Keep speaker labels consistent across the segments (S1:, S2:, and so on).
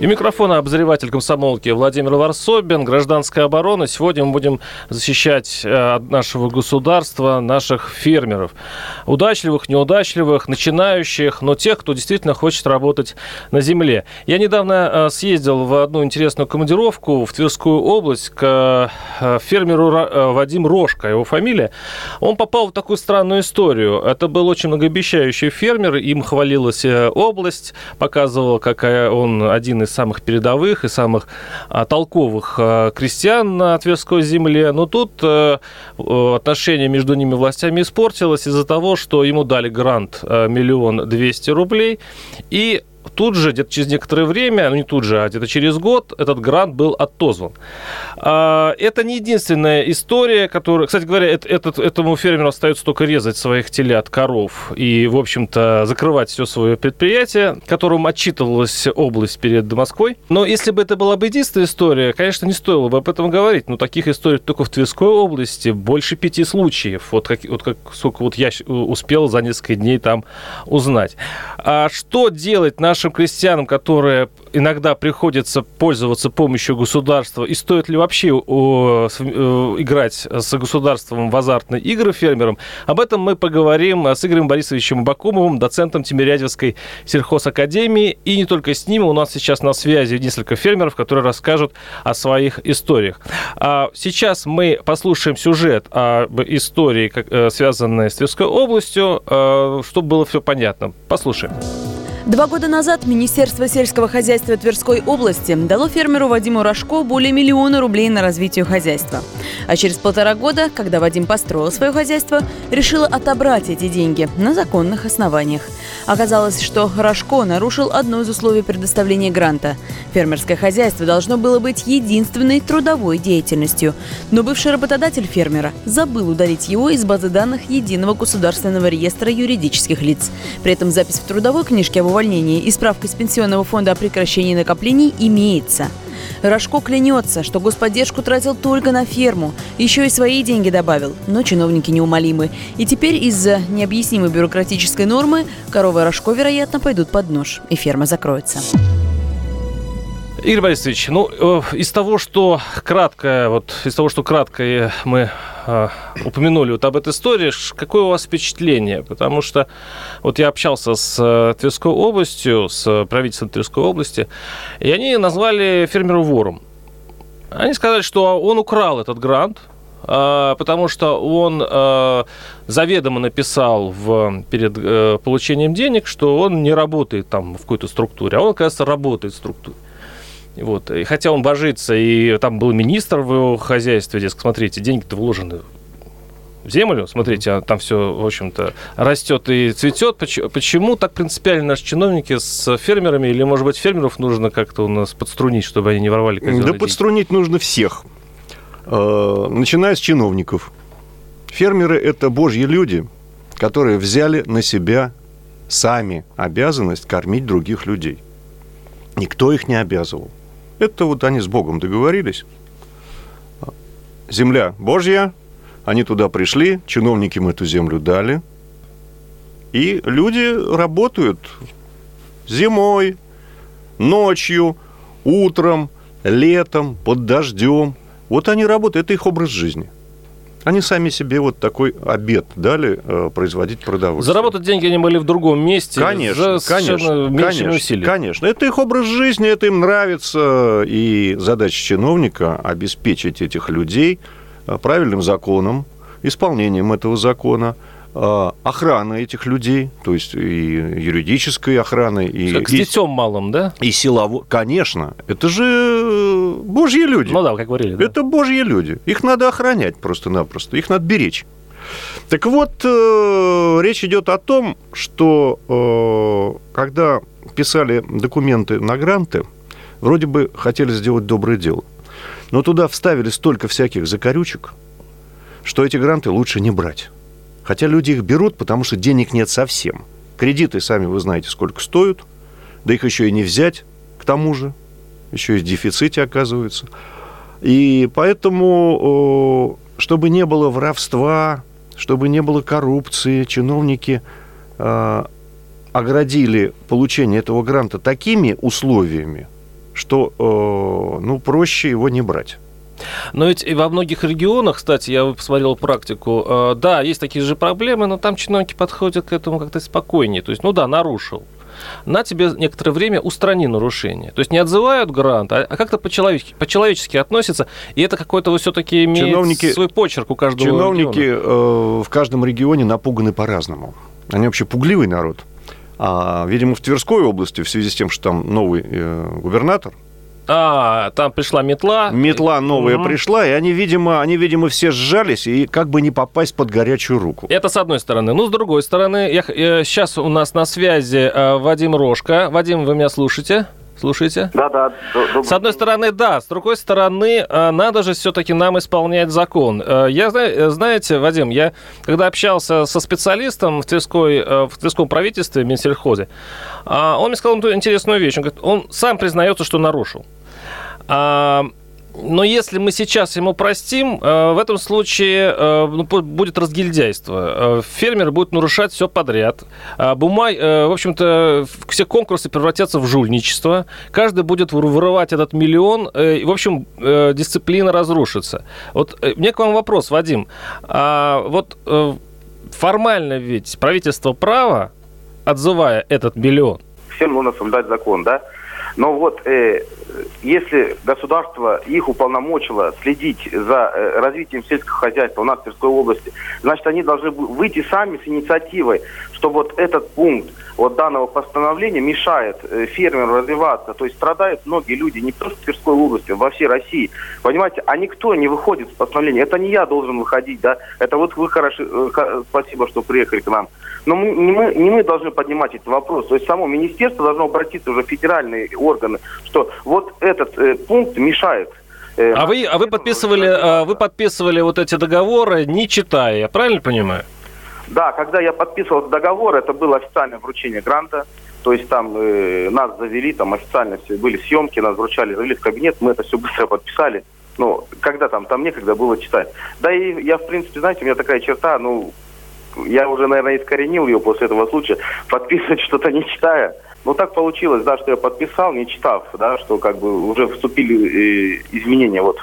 S1: И микрофона обозреватель комсомолки Владимир Варсобин. Гражданская оборона. Сегодня мы будем защищать э, от нашего государства наших фермеров. Удачливых, неудачливых, начинающих, но тех, кто действительно хочет работать на земле. Я недавно э, съездил в одну интересную командировку в Тверскую область к э, фермеру Вадим Рожко, его фамилия. Он попал в такую странную историю. Это был очень многообещающий фермер, им хвалилась область, показывал, какая он один из самых передовых и самых а, толковых а, крестьян на Тверской земле. Но тут а, отношение между ними властями испортилось из-за того, что ему дали грант миллион двести рублей, и тут же, где-то через некоторое время, ну не тут же, а где-то через год, этот грант был отозван. А, это не единственная история, которая... Кстати говоря, этот, этому фермеру остается только резать своих телят, коров и, в общем-то, закрывать все свое предприятие, которому отчитывалась область перед Москвой. Но если бы это была бы единственная история, конечно, не стоило бы об этом говорить. Но таких историй только в Тверской области больше пяти случаев. Вот, как, вот как, сколько вот я успел за несколько дней там узнать. А что делать нашим нашим крестьянам, которые иногда приходится пользоваться помощью государства, и стоит ли вообще э, играть с государством в азартные игры фермерам, об этом мы поговорим с Игорем Борисовичем Бакумовым, доцентом Тимирязевской сельхозакадемии. И не только с ним, у нас сейчас на связи несколько фермеров, которые расскажут о своих историях. А сейчас мы послушаем сюжет об истории, э, связанной с Тверской областью, э, чтобы было все понятно. Послушаем.
S2: Два года назад Министерство сельского хозяйства Тверской области дало фермеру Вадиму Рожко более миллиона рублей на развитие хозяйства. А через полтора года, когда Вадим построил свое хозяйство, решила отобрать эти деньги на законных основаниях. Оказалось, что Рожко нарушил одно из условий предоставления гранта. Фермерское хозяйство должно было быть единственной трудовой деятельностью. Но бывший работодатель фермера забыл удалить его из базы данных Единого государственного реестра юридических лиц. При этом запись в трудовой книжке об увольнении и справка из Пенсионного фонда о прекращении накоплений имеется. Рожко клянется, что господдержку тратил только на ферму, еще и свои деньги добавил, но чиновники неумолимы. И теперь из-за необъяснимой бюрократической нормы коровы Рожко, вероятно, пойдут под нож, и ферма закроется.
S1: Игорь Борисович, ну, э, из того, что кратко, вот из того, что кратко мы упомянули вот об этой истории, какое у вас впечатление? Потому что вот я общался с э, Тверской областью, с правительством Тверской области, и они назвали фермеру вором. Они сказали, что он украл этот грант, потому что он заведомо написал в, перед получением денег, что он не работает там в какой-то структуре, а он, кажется, работает в структуре. Вот. И хотя он божится, и там был министр в его хозяйстве, дескать, смотрите, деньги-то вложены в землю, смотрите, а там все, в общем-то, растет и цветет. Почему так принципиально наши чиновники с фермерами, или, может быть, фермеров нужно как-то у нас подструнить, чтобы они не воровали
S3: Да деньги? подструнить нужно всех, э, начиная с чиновников. Фермеры – это божьи люди, которые взяли на себя сами обязанность кормить других людей. Никто их не обязывал. Это вот они с Богом договорились. Земля Божья, они туда пришли, чиновники им эту землю дали. И люди работают зимой, ночью, утром, летом, под дождем. Вот они работают, это их образ жизни – они сами себе вот такой обед дали э, производить продовольствие.
S1: Заработать деньги они были в другом месте.
S3: Конечно, за конечно, конечно, усилий. конечно. Это их образ жизни, это им нравится. И задача чиновника обеспечить этих людей э, правильным законом, исполнением этого закона – а, охраны этих людей, то есть и юридической охраны, и...
S1: Как с детем малым, да?
S3: И силово... Конечно. Это же э, божьи люди.
S1: Ну да, как говорили. Да.
S3: Это божьи люди. Их надо охранять просто-напросто. Их надо беречь. Так вот, э, речь идет о том, что э, когда писали документы на гранты, вроде бы хотели сделать доброе дело. Но туда вставили столько всяких закорючек, что эти гранты лучше не брать. Хотя люди их берут, потому что денег нет совсем. Кредиты, сами вы знаете, сколько стоят, да их еще и не взять, к тому же. еще и в дефиците оказываются. И поэтому, чтобы не было воровства, чтобы не было коррупции, чиновники э, оградили получение этого гранта такими условиями, что ну, проще его не брать.
S1: Но ведь и во многих регионах, кстати, я посмотрел практику, э, да, есть такие же проблемы, но там чиновники подходят к этому как-то спокойнее. То есть, ну да, нарушил. На тебе некоторое время устрани нарушение. То есть не отзывают грант, а как-то по-человечески, по-человечески относятся, и это какой-то все-таки имеет чиновники, свой почерк у каждого
S3: Чиновники э, в каждом регионе напуганы по-разному. Они вообще пугливый народ. А, видимо, в Тверской области, в связи с тем, что там новый э, губернатор,
S1: а, там пришла метла.
S3: Метла новая угу. пришла, и они, видимо, они, видимо, все сжались, и как бы не попасть под горячую руку.
S1: Это с одной стороны. Ну, с другой стороны, я, я, сейчас у нас на связи э, Вадим Рожка. Вадим, вы меня слушаете? Слушайте.
S4: Да, да.
S1: С одной стороны, да. С другой стороны, э, надо же все-таки нам исполнять закон. Э, я, э, знаете, Вадим, я когда общался со специалистом в, Тверской, в Тверском правительстве, в Минсельхозе, он мне сказал интересную вещь. Он говорит, он сам признается, что нарушил. А, но если мы сейчас ему простим, э, в этом случае э, ну, будет разгильдяйство. Э, фермер будет нарушать все подряд. А бумаг, в общем-то, все конкурсы превратятся в жульничество. Каждый будет вырывать этот миллион. И, в общем, дисциплина разрушится. Вот мне к вам вопрос, Вадим. А вот формально ведь правительство права, отзывая этот миллион,
S4: всем нужно соблюдать закон, да? Но вот э, если государство их уполномочило следить за э, развитием сельского хозяйства у нас в Тверской области, значит, они должны выйти сами с инициативой, что вот этот пункт вот данного постановления мешает э, фермеру развиваться. То есть страдают многие люди не просто в Тверской области, во всей России. Понимаете, а никто не выходит с постановления. Это не я должен выходить, да. Это вот вы хорошо, э, спасибо, что приехали к нам. Но мы, не, мы, не мы должны поднимать этот вопрос. То есть само министерство должно обратиться уже в федеральные органы, что вот этот э, пункт мешает
S1: э, а вы, а вы подписывали, а вы подписывали вот эти договоры, не читая, я правильно понимаю?
S4: Да, когда я подписывал договор, это было официальное вручение гранта. То есть там э, нас завели, там официально все, были съемки, нас вручали, завели в кабинет, мы это все быстро подписали. Ну, когда там, там некогда было читать. Да и я, в принципе, знаете, у меня такая черта, ну, я уже, наверное, искоренил ее после этого случая, подписывать что-то не читая. Ну, так получилось, да, что я подписал, не читав, да, что как бы уже вступили э, изменения вот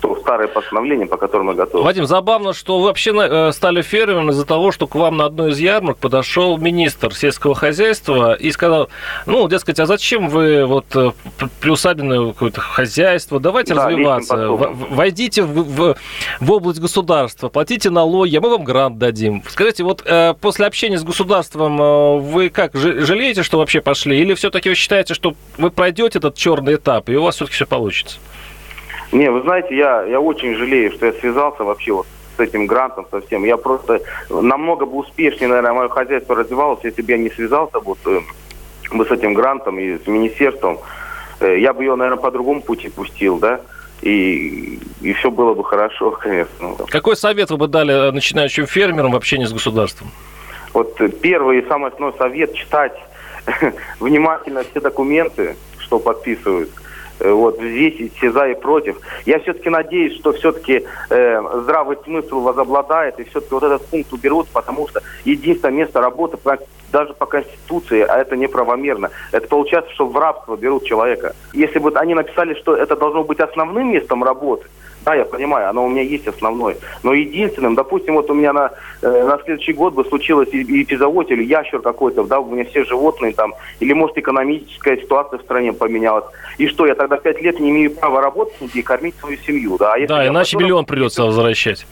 S4: то старое постановление, по которому мы готовы.
S1: Вадим, забавно, что вы вообще э, стали фермером из-за того, что к вам на одной из ярмарок подошел министр сельского хозяйства и сказал, ну, дескать, а зачем вы вот э, приусадебное какое-то хозяйство, давайте да, развиваться, войдите в, в, в область государства, платите налоги, а мы вам грант дадим. Скажите, вот э, после общения с государством вы как, жалеете, что вообще пошли, или все-таки вы считаете, что вы пройдете этот черный этап, и у вас все-таки все получится?
S4: Не, вы знаете, я, я очень жалею, что я связался вообще вот с этим грантом совсем. Я просто намного бы успешнее, наверное, мое хозяйство развивалось, если бы я не связался вот, э, бы с этим грантом и с министерством. Э, я бы ее, наверное, по другому пути пустил, да, и, и все было бы хорошо, конечно.
S1: Какой совет вы бы дали начинающим фермерам в общении с государством?
S4: Вот первый и самый основной совет – читать внимательно все документы, что подписывают – Э, вот здесь все за и против. Я все-таки надеюсь, что все-таки э, здравый смысл возобладает, и все-таки вот этот пункт уберут, потому что единственное место работы даже по Конституции, а это неправомерно. Это получается, что в рабство берут человека. Если бы они написали, что это должно быть основным местом работы, да, я понимаю, оно у меня есть основное. Но единственным, допустим, вот у меня на, э, на следующий год бы случилось эпизоот или ящер какой-то, да, у меня все животные там, или, может, экономическая ситуация в стране поменялась. И что, я тогда пять лет не имею права работать и кормить свою семью, да? А
S1: да, иначе потом... миллион придется возвращать.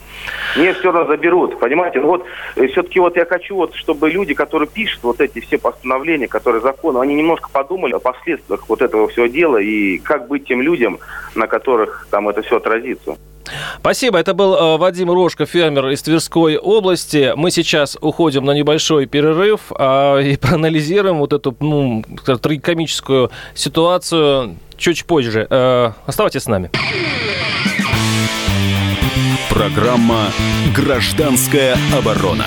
S4: Мне все равно заберут, понимаете? Ну, вот э, все-таки вот я хочу, вот, чтобы люди, которые пишут вот эти все постановления, которые законы, они немножко подумали о последствиях вот этого всего дела и как быть тем людям, на которых там это все отразится улицу.
S1: Спасибо. Это был э, Вадим Рожко, фермер из Тверской области. Мы сейчас уходим на небольшой перерыв э, и проанализируем вот эту ну, трагикомическую ситуацию чуть позже. Э, оставайтесь с нами.
S5: Программа «Гражданская оборона».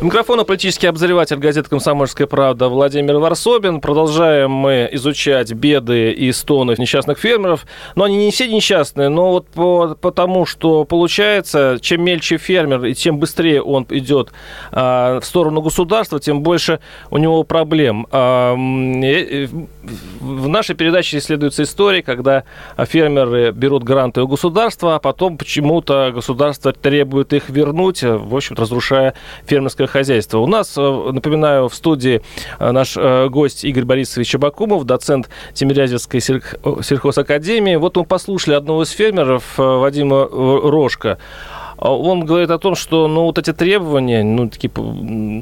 S1: У микрофона политический обозреватель газеты «Комсомольская правда» Владимир Варсобин. Продолжаем мы изучать беды и стоны несчастных фермеров. Но они не все несчастные, но вот по, потому, что получается, чем мельче фермер и чем быстрее он идет а, в сторону государства, тем больше у него проблем. А, в нашей передаче исследуются истории, когда фермеры берут гранты у государства, а потом почему-то государство требует их вернуть, в общем-то, разрушая фермерское хозяйства. У нас, э, напоминаю, в студии э, наш э, гость Игорь Борисович Абакумов, доцент Тимирязевской сельхозакадемии. Вот мы послушали одного из фермеров, Вадима Рожка. А он говорит о том, что ну, вот эти требования, ну, такие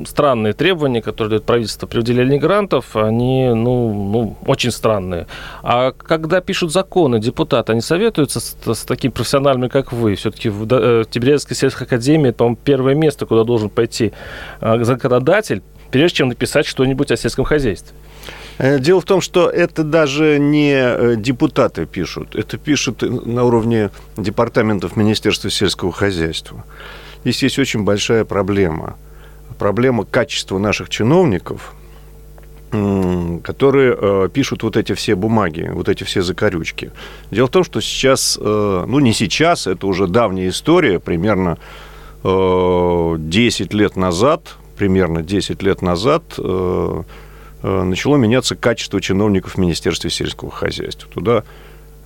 S1: странные требования, которые дает правительство при выделении грантов, они ну, ну, очень странные. А когда пишут законы депутаты, они советуются с, с такими профессионалами, как вы? Все-таки в э, Тибирязевской сельской академии, по-моему, первое место, куда должен пойти э, законодатель, прежде чем написать что-нибудь о сельском хозяйстве.
S3: Э, дело в том, что это даже не э, депутаты пишут, это пишут на уровне департаментов Министерства сельского хозяйства. Здесь есть очень большая проблема. Проблема качества наших чиновников, которые э, пишут вот эти все бумаги, вот эти все закорючки. Дело в том, что сейчас, ну не сейчас, это уже давняя история, примерно 10 лет назад, примерно 10 лет назад Э, начало меняться качество чиновников в Министерстве сельского хозяйства. Туда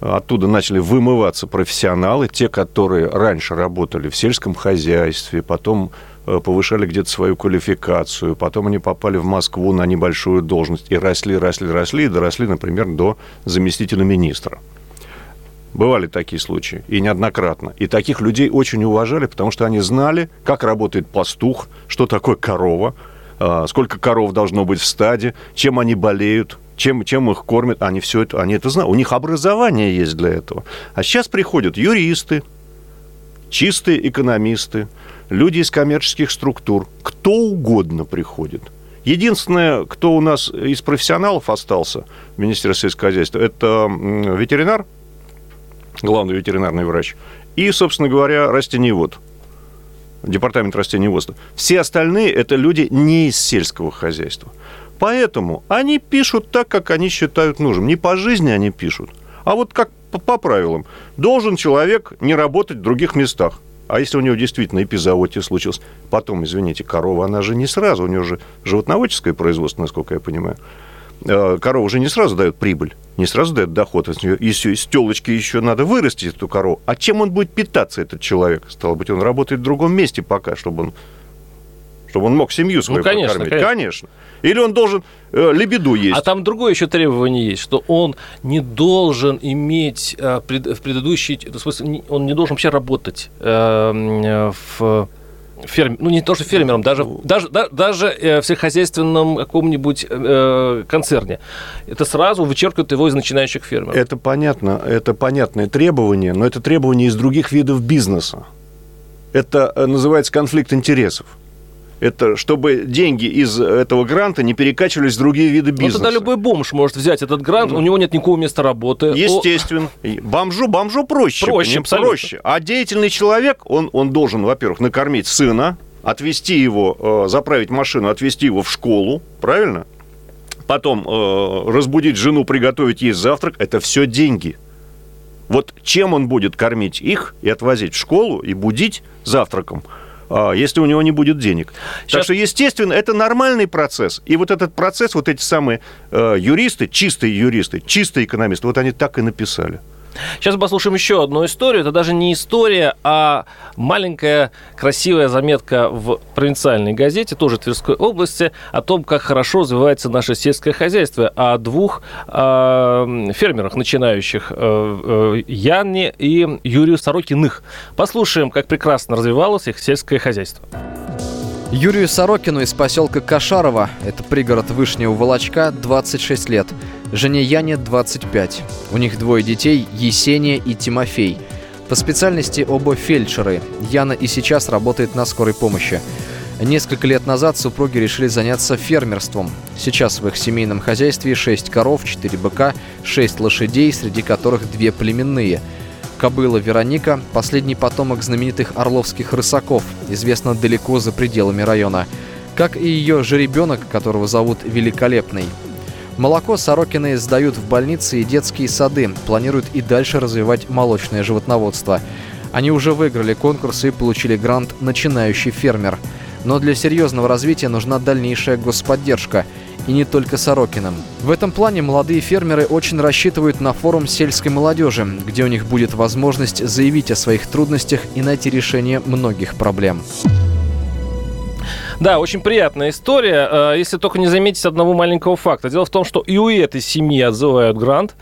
S3: Оттуда начали вымываться профессионалы, те, которые раньше работали в сельском хозяйстве, потом э, повышали где-то свою квалификацию, потом они попали в Москву на небольшую должность и росли, росли, росли, и доросли, например, до заместителя министра. Бывали такие случаи, и неоднократно. И таких людей очень уважали, потому что они знали, как работает пастух, что такое корова – сколько коров должно быть в стаде, чем они болеют, чем, чем их кормят, они все это, они это знают. У них образование есть для этого. А сейчас приходят юристы, чистые экономисты, люди из коммерческих структур, кто угодно приходит. Единственное, кто у нас из профессионалов остался в Министерстве сельского хозяйства, это ветеринар, главный ветеринарный врач, и, собственно говоря, растениевод – департамент растениеводства. Все остальные – это люди не из сельского хозяйства. Поэтому они пишут так, как они считают нужным. Не по жизни они пишут, а вот как по, по правилам. Должен человек не работать в других местах. А если у него действительно эпизоотия случилась, потом, извините, корова, она же не сразу, у нее же животноводческое производство, насколько я понимаю. Э, корова уже не сразу дает прибыль, не сразу дает доход. Если из телочки еще надо вырастить эту корову. А чем он будет питаться, этот человек? Стало быть, он работает в другом месте пока, чтобы он, чтобы он мог семью свою ну, конечно, покормить. Конечно. конечно. Или он должен э, лебеду есть.
S1: А там другое еще требование есть, что он не должен иметь э, пред, в предыдущий... В смысле, он не должен вообще работать э, в ферм, ну не то что фермером, даже, даже, да, даже э, в сельскохозяйственном каком-нибудь э, концерне. Это сразу вычеркивает его из начинающих фермеров.
S3: Это понятно, это понятное требование, но это требование из других видов бизнеса. Это э, называется конфликт интересов это чтобы деньги из этого гранта не перекачивались в другие виды бизнеса. Ну,
S1: тогда любой бомж может взять этот грант, ну, у него нет никакого места работы.
S3: Естественно. Бомжу, бомжу проще. Проще, абсолютно. проще. А деятельный человек, он, он должен, во-первых, накормить сына, отвезти его, э, заправить машину, отвезти его в школу, правильно? Потом э, разбудить жену, приготовить ей завтрак. Это все деньги. Вот чем он будет кормить их и отвозить в школу и будить завтраком – если у него не будет денег. Сейчас... Так что, естественно, это нормальный процесс. И вот этот процесс, вот эти самые э, юристы, чистые юристы, чистые экономисты, вот они так и написали.
S1: Сейчас послушаем еще одну историю. Это даже не история, а маленькая красивая заметка в провинциальной газете, тоже Тверской области, о том, как хорошо развивается наше сельское хозяйство, о двух э, фермерах, начинающих, э, э, Яне и Юрию Сорокиных. Послушаем, как прекрасно развивалось их сельское хозяйство.
S6: Юрию Сорокину из поселка Кашарова, это пригород Вышнего Волочка, 26 лет. Жене Яне 25. У них двое детей, Есения и Тимофей. По специальности оба фельдшеры. Яна и сейчас работает на скорой помощи. Несколько лет назад супруги решили заняться фермерством. Сейчас в их семейном хозяйстве 6 коров, 4 быка, 6 лошадей, среди которых две племенные – Кобыла Вероника – последний потомок знаменитых орловских рысаков, известна далеко за пределами района. Как и ее жеребенок, которого зовут Великолепный. Молоко Сорокины сдают в больницы и детские сады, планируют и дальше развивать молочное животноводство. Они уже выиграли конкурс и получили грант «Начинающий фермер». Но для серьезного развития нужна дальнейшая господдержка – и не только Сорокиным. В этом плане молодые фермеры очень рассчитывают на форум сельской молодежи, где у них будет возможность заявить о своих трудностях и найти решение многих проблем.
S1: Да, очень приятная история, э, если только не заметить одного маленького факта. Дело в том, что и у этой семьи отзывают грант,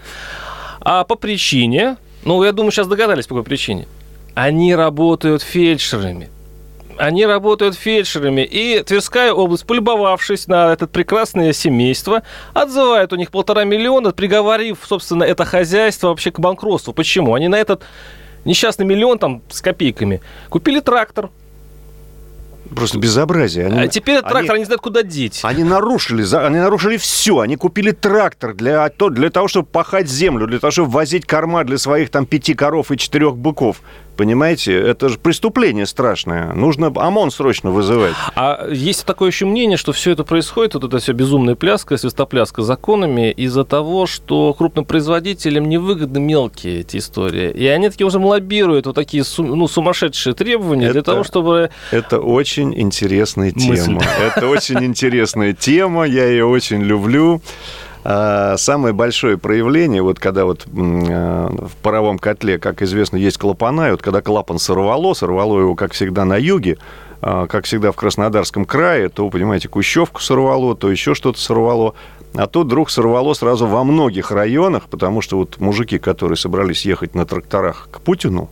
S1: а по причине, ну, я думаю, сейчас догадались, по какой причине. Они работают фельдшерами они работают фельдшерами. И Тверская область, полюбовавшись на это прекрасное семейство, отзывает у них полтора миллиона, приговорив, собственно, это хозяйство вообще к банкротству. Почему? Они на этот несчастный миллион там с копейками купили трактор,
S3: Просто безобразие.
S1: Они, а теперь этот трактор они, не знают, куда деть.
S3: Они нарушили, они нарушили все. Они купили трактор для, для того, чтобы пахать землю, для того, чтобы возить корма для своих там пяти коров и четырех быков. Понимаете, это же преступление страшное. Нужно ОМОН срочно вызывать.
S1: А есть такое еще мнение, что все это происходит, вот это все безумная пляска, свистопляска законами, из-за того, что крупным производителям невыгодны мелкие эти истории. И они такие уже лоббируют вот такие ну, сумасшедшие требования это, для того, чтобы...
S3: Это очень интересная тема. Это очень интересная тема, я ее очень люблю. А самое большое проявление, вот когда вот э, в паровом котле, как известно, есть клапана, и вот когда клапан сорвало, сорвало его, как всегда, на юге, а, как всегда в Краснодарском крае, то, понимаете, Кущевку сорвало, то еще что-то сорвало. А тут вдруг сорвало сразу во многих районах, потому что вот мужики, которые собрались ехать на тракторах к Путину,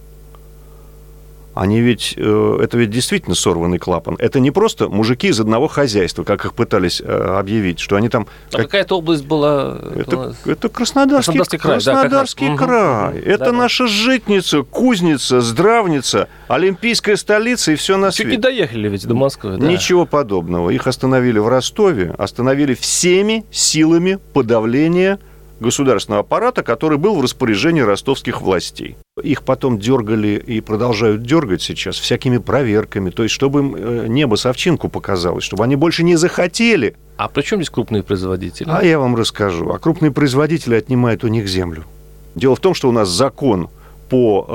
S3: они ведь, э, это ведь действительно сорванный клапан. Это не просто мужики из одного хозяйства, как их пытались э, объявить, что они там...
S1: А как... какая-то область была...
S3: Это, это Краснодарский, Краснодарский край. Краснодарский да, край. Угу. Это да, наша да. житница, кузница, здравница, олимпийская столица и все на свете.
S1: Чуть не доехали ведь до Москвы. Да.
S3: Ничего подобного. Их остановили в Ростове, остановили всеми силами подавления государственного аппарата, который был в распоряжении ростовских властей. Их потом дергали и продолжают дергать сейчас всякими проверками, то есть чтобы им э, небо совчинку показалось, чтобы они больше не захотели.
S1: А при чем здесь крупные производители?
S3: А я вам расскажу. А крупные производители отнимают у них землю. Дело в том, что у нас закон по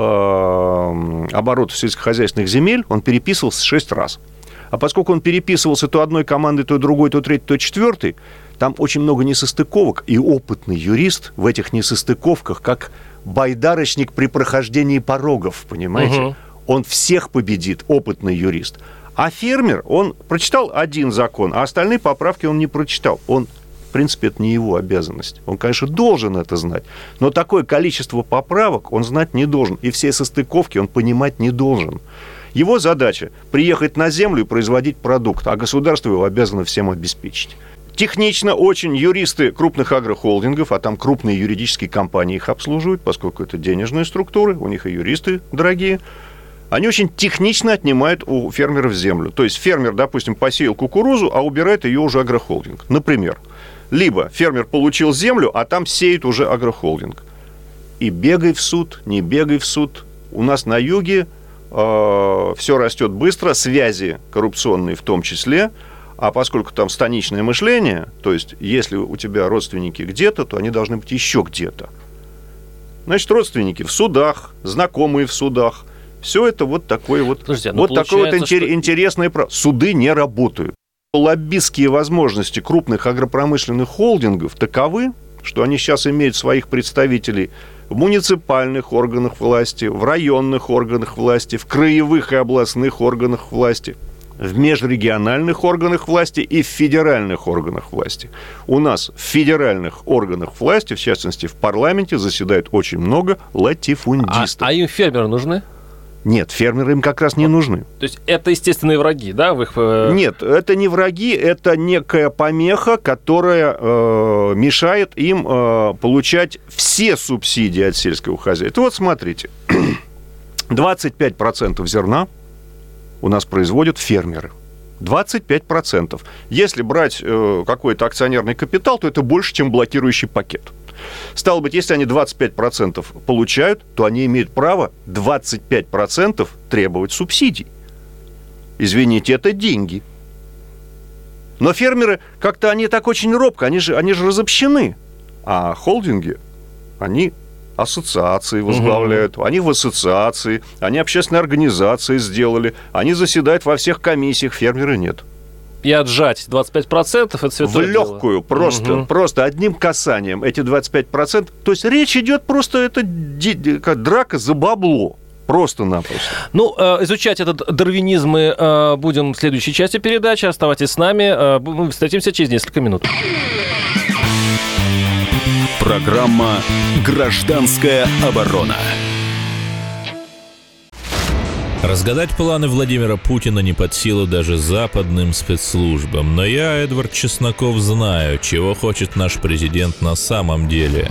S3: э, обороту сельскохозяйственных земель, он переписывался шесть раз. А поскольку он переписывался то одной командой, то другой, то третий, то четвертый, там очень много несостыковок, и опытный юрист в этих несостыковках, как байдарочник при прохождении порогов, понимаете? Угу. Он всех победит, опытный юрист. А фермер, он прочитал один закон, а остальные поправки он не прочитал. Он, в принципе, это не его обязанность. Он, конечно, должен это знать. Но такое количество поправок он знать не должен. И все состыковки он понимать не должен. Его задача – приехать на землю и производить продукт, а государство его обязано всем обеспечить. Технично очень юристы крупных агрохолдингов, а там крупные юридические компании их обслуживают, поскольку это денежные структуры, у них и юристы дорогие, они очень технично отнимают у фермеров землю. То есть фермер, допустим, посеял кукурузу, а убирает ее уже агрохолдинг. Например, либо фермер получил землю, а там сеет уже агрохолдинг. И бегай в суд, не бегай в суд. У нас на юге э, все растет быстро, связи коррупционные в том числе – а поскольку там станичное мышление, то есть если у тебя родственники где-то, то они должны быть еще где-то. Значит, родственники в судах, знакомые в судах. Все это вот такое вот, Подождите, ну, вот такое вот интер- что... интересное право. Суды не работают. Лоббистские возможности крупных агропромышленных холдингов таковы, что они сейчас имеют своих представителей в муниципальных органах власти, в районных органах власти, в краевых и областных органах власти, в межрегиональных органах власти и в федеральных органах власти. У нас в федеральных органах власти, в частности в парламенте, заседает очень много
S1: А,
S3: латифундистов.
S1: а им фермеры нужны?
S3: Нет, фермеры им как раз не нужны.
S1: То есть это естественные враги, да, в их... э,
S3: Нет, это не враги, это некая помеха, которая э, мешает им э, получать все субсидии от сельского хозяйства. Вот смотрите, 25% зерна у нас производят фермеры. 25%. Если брать э, какой-то акционерный капитал, то это больше, чем блокирующий пакет. Стало быть, если они 25% получают, то они имеют право 25% требовать субсидий. Извините, это деньги. Но фермеры, как-то они так очень робко, они же, они же разобщены. А холдинги, они ассоциации возглавляют, они в ассоциации, они общественные организации сделали, они заседают во всех комиссиях, фермеры нет.
S1: И отжать 25% это
S3: В
S1: святое дело.
S3: легкую, просто,
S1: Мгм.
S3: просто одним касанием эти 25%. То есть речь идет просто, это драка за бабло. Просто-напросто.
S1: Ну, э, изучать этот дарвинизм мы э, будем в следующей части передачи. Оставайтесь с нами. Э, Мы встретимся через несколько минут.
S5: Программа «Гражданская оборона».
S7: Разгадать планы Владимира Путина не под силу даже западным спецслужбам. Но я, Эдвард Чесноков, знаю, чего хочет наш президент на самом деле.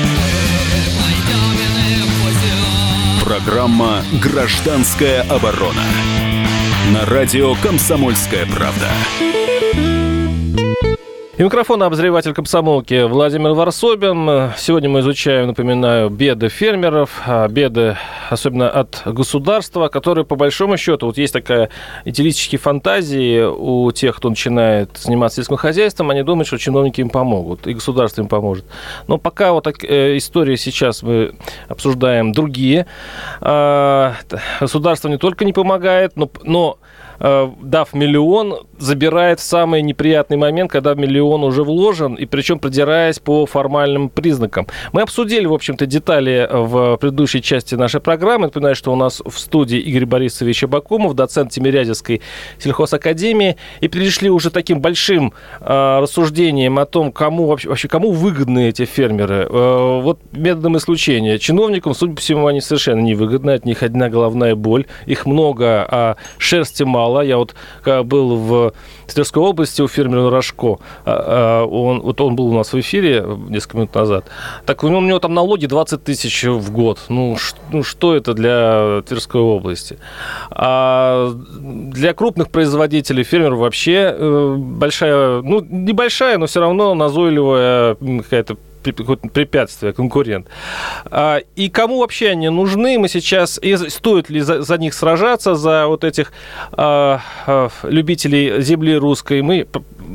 S5: Программа «Гражданская оборона». На радио «Комсомольская правда».
S1: И микрофон обозреватель комсомолки Владимир Варсобин. Сегодня мы изучаем, напоминаю, беды фермеров, а, беды особенно от государства, которые по большому счету, вот есть такая идиллические фантазии у тех, кто начинает заниматься сельским хозяйством, они думают, что чиновники им помогут, и государство им поможет. Но пока вот так, э, истории сейчас мы обсуждаем другие. А, Государство не только не помогает, но, но э, дав миллион, забирает в самый неприятный момент, когда миллион уже вложен, и причем продираясь по формальным признакам. Мы обсудили, в общем-то, детали в предыдущей части нашей программы. Напоминаю, что у нас в студии Игорь Борисович Абакумов, доцент Тимирязевской сельхозакадемии, и перешли уже таким большим э, рассуждением о том, кому вообще, вообще кому выгодны эти фермеры. Э, вот методом исключения. Чиновникам, судя по всему, они совершенно невыгодны, от них одна головная боль. Их много, а шерсти мало. Я вот был в Тверской области у фермера Рожко. а, а, Он, вот он был у нас в эфире несколько минут назад. Так у него, у него там налоги 20 тысяч в год. Ну, ш- ну, что это для Тверской области? А для крупных производителей, фермеров вообще э, большая, ну, небольшая, но все равно назойливая какая-то какое-то препятствие, конкурент. А, и кому вообще они нужны? Мы сейчас... И стоит ли за, за них сражаться, за вот этих а, а, любителей земли русской? Мы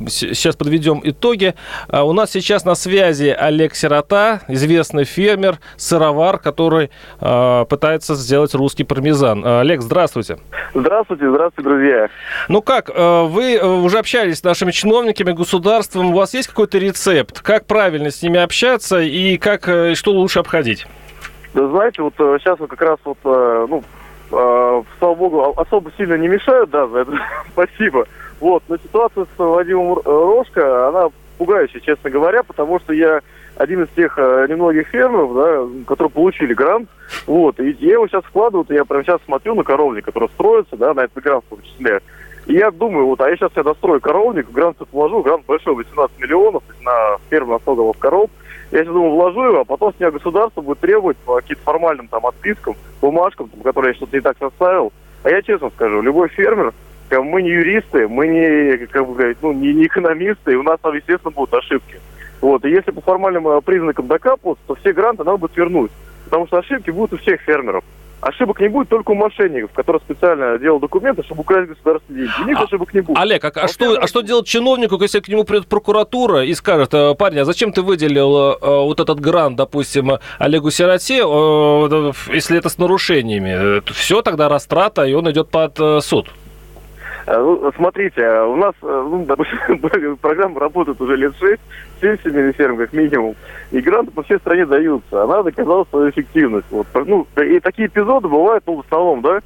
S1: сейчас подведем итоги. А, у нас сейчас на связи Олег Сирота, известный фермер, сыровар, который а, пытается сделать русский пармезан. А, Олег, здравствуйте.
S8: Здравствуйте, здравствуйте, друзья.
S1: Ну как, э, вы э, уже общались с нашими чиновниками, государством, у вас есть какой-то рецепт, как правильно с ними общаться и как, э, что лучше обходить?
S8: Да знаете, вот сейчас вот как раз вот, ну, слава богу, особо сильно не мешают, да, за это спасибо. Вот, но ситуация с Вадимом Рожко, она пугающая, честно говоря, потому что я один из тех э, немногих фермеров, да, которые получили грант, вот, и я его сейчас вкладываю, я прямо сейчас смотрю на коровник, который строится, да, на этот грант в том числе, и я думаю, вот, а я сейчас я дострою коровник, в грант вложу, грант большой, 18 миллионов на ферму на 100 голов коров, я сейчас думаю, вложу его, а потом с меня государство будет требовать по каким-то формальным там отпискам, бумажкам, там, которые я что-то не так составил. А я честно скажу, любой фермер, мы не юристы, мы не, как бы говорить, ну, не, не экономисты, и у нас там, естественно, будут ошибки. Вот, и если по формальным э, признакам докапываться, то все гранты надо будет вернуть. Потому что ошибки будут у всех фермеров. ошибок не будет только у мошенников, которые специально делают документы, чтобы украсть государственные деньги. У них
S1: А,
S8: ошибок не будет.
S1: Олег, а, а что, а что делать чиновнику, если к нему придет прокуратура и скажет, «Э, парень, а зачем ты выделил э, вот этот грант, допустим, Олегу Сироте, э, если это с нарушениями? Все, тогда растрата, и он идет под э, суд.
S8: Э, ну, Смотрите, э, у нас э, ну, допустим, программа работает уже лет 6, 7 семейных ферм как минимум, и гранты по всей стране даются. Она доказала свою эффективность. Вот. Ну, и такие эпизоды бывают, ну, в основном, да,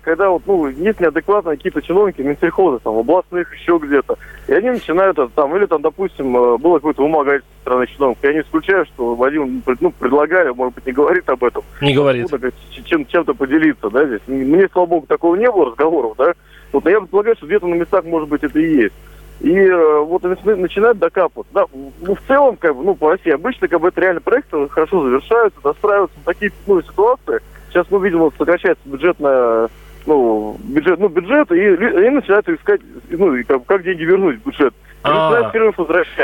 S8: когда вот, ну, есть неадекватные какие-то чиновники Минсельхоза, там, областных, еще где-то, и они начинают это там, или там, допустим, было какое-то вымогательство стороны чиновников. Я не исключаю, что Вадим, ну, предлагали, может быть, не говорит об этом,
S1: Не говорит.
S8: чем, чем-то поделиться, да, здесь. Мне, слава богу, такого не было разговоров, да. Вот, я предполагаю, что где-то на местах, может быть, это и есть. И э, вот начинают докапываться. Да, ну, в целом, как бы, ну, по России обычно, как бы, это реально проекты хорошо завершаются, достраиваются. Такие, ну, ситуации. Сейчас мы видим, вот, сокращается бюджетная, ну, бюджет, ну, бюджет, и они начинают искать, ну, и как, как деньги вернуть в бюджет.
S1: А.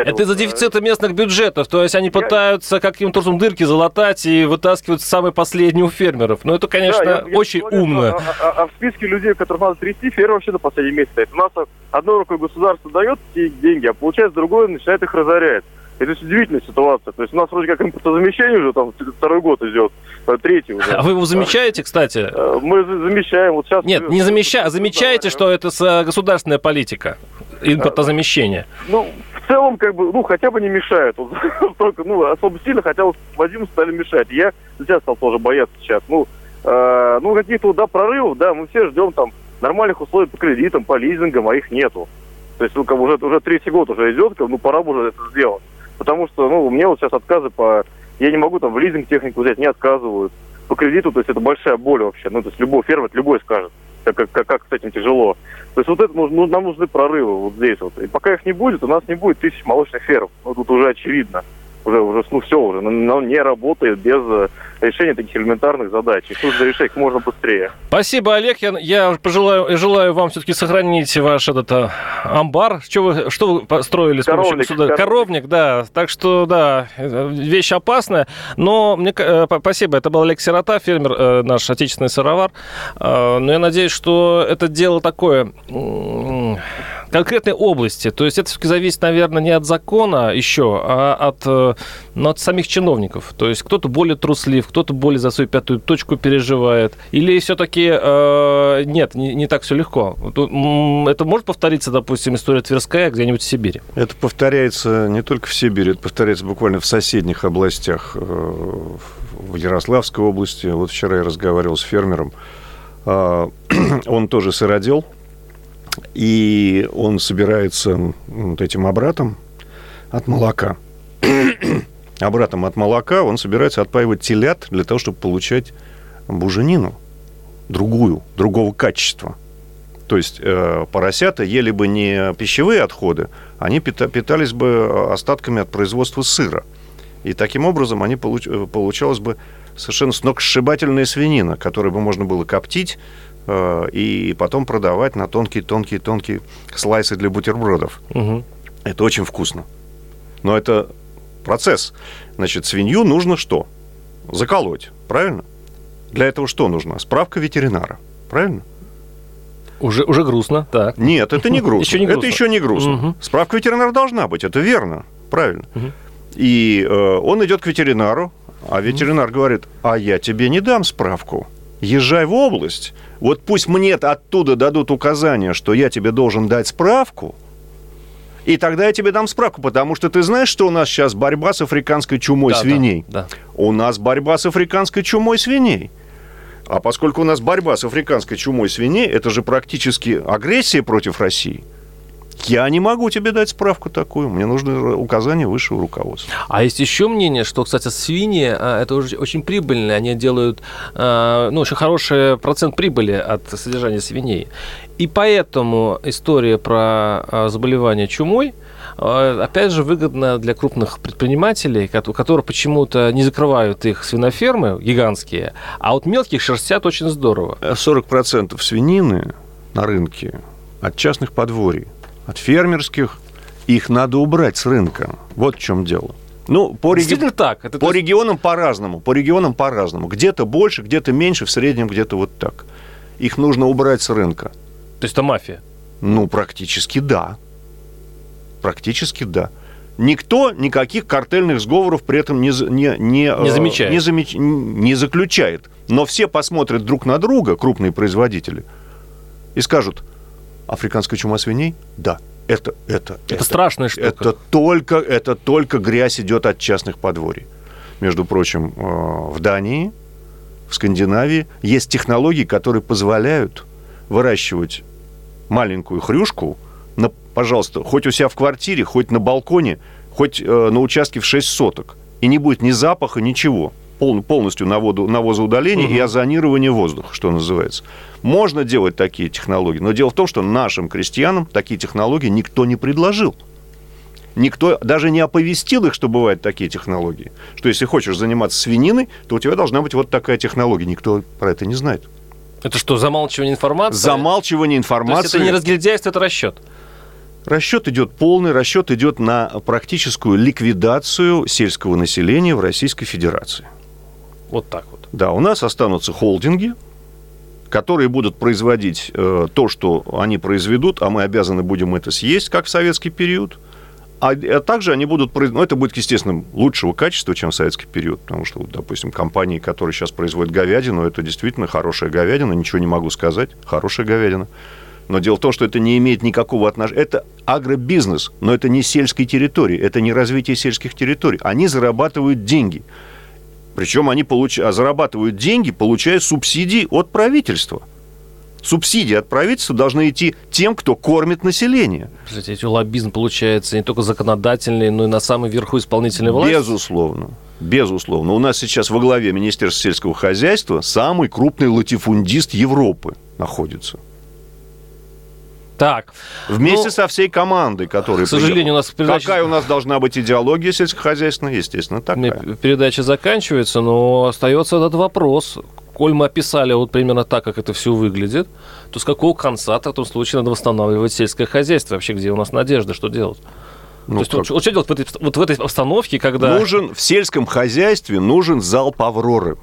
S1: Это из-за дефицита местных бюджетов. То есть они
S8: Я-
S1: пытаются каким-то образом дырки залатать и вытаскивать самые последние у фермеров. Но это, конечно,
S8: Да, я- я
S1: очень умно.
S8: что, А, а- а в списке людей, которых надо трясти, ферма вообще на последнем месте стоит. У нас одной рукой государство дает эти деньги, а получается другое начинает их разорять. Это удивительная ситуация. То есть у нас вроде как импортозамещение уже там второй год идет, э, третий уже.
S1: А вы его замечаете, кстати?
S8: Э, Мы за- замещаем. Вот сейчас
S1: Нет, не замеча... а замечаете, что это с- э, государственная политика импортозамещения?
S8: Ну, в целом, как бы, ну, хотя бы не мешает. Вот, только, ну, особо сильно хотя бы Вадиму стали мешать. Я сейчас стал тоже бояться сейчас. Ну, э, ну, каких-то, вот, да, прорывов, да, мы все ждем там нормальных условий по кредитам, по лизингам, а их нету. То есть, ну, как бы уже, уже третий год уже идет, как, ну, пора бы уже это сделать. Потому что, ну, мне вот сейчас отказы по... Я не могу там в лизинг технику взять, не отказывают. По кредиту, то есть это большая боль вообще. Ну, то есть любой фермер, любой скажет, как, как, как, как с этим тяжело. То есть вот это ну, нам нужны прорывы вот здесь вот. И пока их не будет, у нас не будет тысяч молочных ферм. Ну, тут уже очевидно. Уже, уже, ну, все уже. Но не работает без э, решения таких элементарных задач. Их нужно решать как можно быстрее.
S1: Спасибо, Олег. Я, я пожелаю, желаю вам все-таки сохранить ваш этот а, амбар. Что вы, что вы построили с помощью
S8: Коровник, коровник.
S1: Коровник, да. Так что, да, вещь опасная. Но мне э, спасибо. Это был Олег Сирота, фермер, э, наш отечественный сыровар. Э, Но я надеюсь, что это дело такое конкретной области. То есть это все-таки зависит, наверное, не от закона еще, а от, э, ну, от самих чиновников. То есть кто-то более труслив, кто-то более за свою пятую точку переживает. Или все-таки нет, не, не так все легко. Это может повториться, допустим, история Тверская где-нибудь в Сибири?
S3: Это повторяется не только в Сибири, это повторяется буквально в соседних областях. э, В Ярославской области. Вот вчера я разговаривал с фермером. А, Он тоже сыродел. И он собирается вот этим обратом от молока. Обратом от молока он собирается отпаивать телят для того, чтобы получать буженину. Другую, другого качества. То есть э, поросята ели бы не пищевые отходы, они пита- питались бы остатками от производства сыра. И таким образом они получ- э, получалась бы совершенно сногсшибательная свинина, которую бы можно было коптить э, и потом продавать на тонкие-тонкие-тонкие слайсы для бутербродов.
S1: Мгм.
S3: Это очень вкусно. Но это процесс. Значит, свинью нужно что? Заколоть, правильно? Для этого что нужно? Справка ветеринара, правильно?
S1: Уже, уже грустно, так.
S3: Нет, это не грустно.
S1: Еще не грустно.
S3: Это еще не грустно.
S1: Мгм.
S3: Справка ветеринара должна быть, это верно, правильно.
S1: Мгм.
S3: И э, он идет к ветеринару, а ветеринар говорит, а я тебе не дам справку. Езжай в область. Вот пусть мне оттуда дадут указание, что я тебе должен дать справку, и тогда я тебе дам справку, потому что ты знаешь, что у нас сейчас борьба с африканской чумой
S1: Да, да,
S3: свиней.
S1: Да,
S3: У нас борьба с африканской чумой свиней. А поскольку у нас борьба с африканской чумой свиней, это же практически агрессия против России. Я не могу тебе дать справку такую. Мне нужны указания высшего руководства.
S1: А есть еще мнение, что, кстати, свиньи а, это уже очень прибыльно. Они делают а, ну, очень хороший процент прибыли от содержания свиней. И поэтому история про а, заболевание чумой опять же, выгодна для крупных предпринимателей, кото- которые почему-то не закрывают их свинофермы гигантские, а вот мелких шерстят очень здорово.
S3: 40% свинины на рынке от частных подворий, от фермерских. Их надо убрать с рынка. Вот в чем дело. Ну, по, реги...
S1: Так. Это,
S3: по
S1: есть-
S3: регионам по-разному. По регионам по-разному. Где-то больше, где-то меньше, в среднем где-то вот так. Их нужно убрать с рынка.
S1: То есть это мафия.
S3: Ну, практически да. Практически да. Никто никаких картельных сговоров при этом не, не, не,
S1: Не
S3: э,
S1: замечает.
S3: Не, замеч- не заключает. Но все посмотрят друг на друга, крупные производители, и скажут, африканская чума свиней? Да. Это, это,
S1: Это, страшная штука.
S3: это только, это только грязь идет от частных подворий. Между прочим, э, в Дании, в Скандинавии есть технологии, которые позволяют выращивать маленькую хрюшку, на, пожалуйста, хоть у себя в квартире, хоть на балконе, хоть э, на участке в 6 соток. И не будет ни запаха, ничего. Пол- полностью наводу, навозоудаление и озонирование воздуха, что называется. Можно делать такие технологии, но дело в том, что нашим крестьянам такие технологии никто не предложил. Никто даже не оповестил их, что бывают такие технологии. Что если хочешь заниматься свининой, то у тебя должна быть вот такая технология. Никто про это не знает.
S1: Это что, замалчивание информации?
S3: Замалчивание
S1: То есть
S3: информации.
S1: это не разгильдяйство, это расчет.
S3: Расчет идет полный, расчет идет на практическую ликвидацию сельского населения в Российской Федерации.
S1: Вот так вот.
S3: Да, у нас останутся холдинги, которые будут производить э, то, что они произведут, а мы обязаны будем это съесть, как в советский период. А, а также они будут, произ- ну, это будет, естественно, лучшего качества, чем в советский период, потому что, допустим, компании, которые сейчас производят говядину, это действительно хорошая говядина, ничего не могу сказать, хорошая говядина. Но дело в том, что это не имеет никакого отношения. Это агробизнес, но это не сельские территории, это не развитие сельских территорий. Они зарабатывают деньги. Причем они получ... а зарабатывают деньги, получая субсидии от правительства. Субсидии от правительства должны идти тем, кто кормит население.
S1: Эти лоббизм получается не только законодательный, но и на самом верху исполнительной власти.
S3: Безусловно. Безусловно. У нас сейчас во главе Министерства сельского хозяйства самый крупный латифундист Европы находится.
S1: Так,
S3: Вместе
S1: Ну,
S3: со всей командой, которая
S1: к сожалению, у нас передача-
S3: Какая у нас должна быть идеология сельскохозяйственная? Естественно, такая.
S1: Передача заканчивается, но остается этот вопрос. Коль мы описали вот примерно так, как это все выглядит, то с какого конца в этом случае надо восстанавливать сельское хозяйство? Вообще, где у нас надежда, что делать?
S3: Ну,
S1: то есть, вот, вот что делать в этой, вот в этой обстановке, когда...
S3: Нужен в сельском хозяйстве нужен залп Авроры.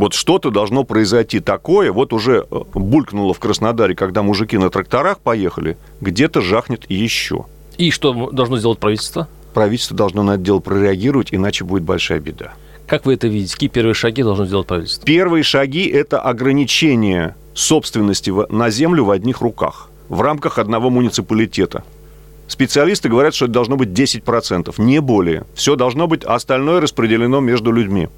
S3: Вот что-то должно произойти такое. Вот уже э, булькнуло в Краснодаре, когда мужики на тракторах поехали, где-то жахнет еще.
S1: И что должно сделать правительство?
S3: Правительство должно на это дело прореагировать, иначе будет большая беда.
S1: Как вы это видите? Какие первые шаги должно сделать правительство?
S3: Первые шаги – это ограничение собственности на землю в одних руках в рамках одного муниципалитета. Специалисты говорят, что это должно быть 10%, не более. Все должно быть, а остальное распределено между людьми,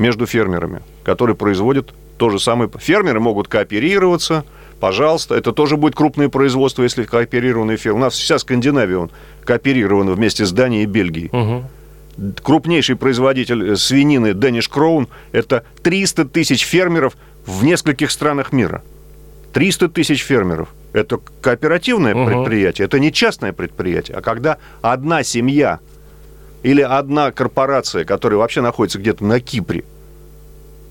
S3: между фермерами, которые производят то же самое. Фермеры могут кооперироваться, пожалуйста. Это тоже будет крупное производство, если кооперированные фермы. У нас вся Скандинавия он кооперирована вместе с Данией и Бельгией
S1: Мгм.
S3: крупнейший производитель э, свинины Дэниш Кроун – это 300 тысяч фермеров в нескольких странах мира. 300 тысяч фермеров. Это кооперативное
S1: Мгм.
S3: предприятие, это не частное предприятие. А когда одна семья или одна корпорация, которая вообще находится где-то на Кипре,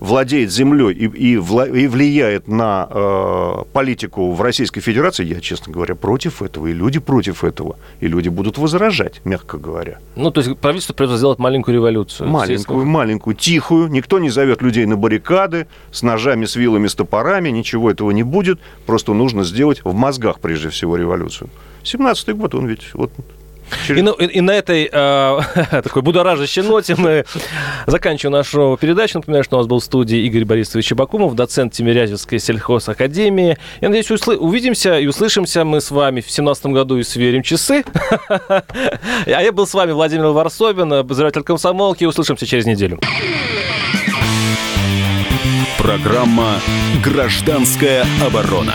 S3: владеет землей и, и вла- и влияет на э, политику в Российской Федерации, я, честно говоря, против этого. И люди против этого. И люди будут возражать, мягко говоря.
S1: Ну, то есть правительство придется сделать маленькую революцию.
S3: Маленькую, маленькую, тихую. Никто не зовет людей на баррикады с ножами, с вилами, с топорами. Ничего этого не будет. Просто нужно сделать в мозгах, прежде всего, революцию. 17-й год, он ведь вот
S1: И на, и- и на этой э, такой будоражащей ноте мы заканчиваем нашу передачу. Напоминаю, что у нас был в студии Игорь Борисович Чебакумов, доцент Тимирязевской сельхозакадемии. Я надеюсь, усл- увидимся и услышимся мы с вами в 2017 году и сверим часы. А я был с вами Владимир Варсобин, обозреватель комсомолки. Услышимся через неделю.
S5: Программа «Гражданская оборона».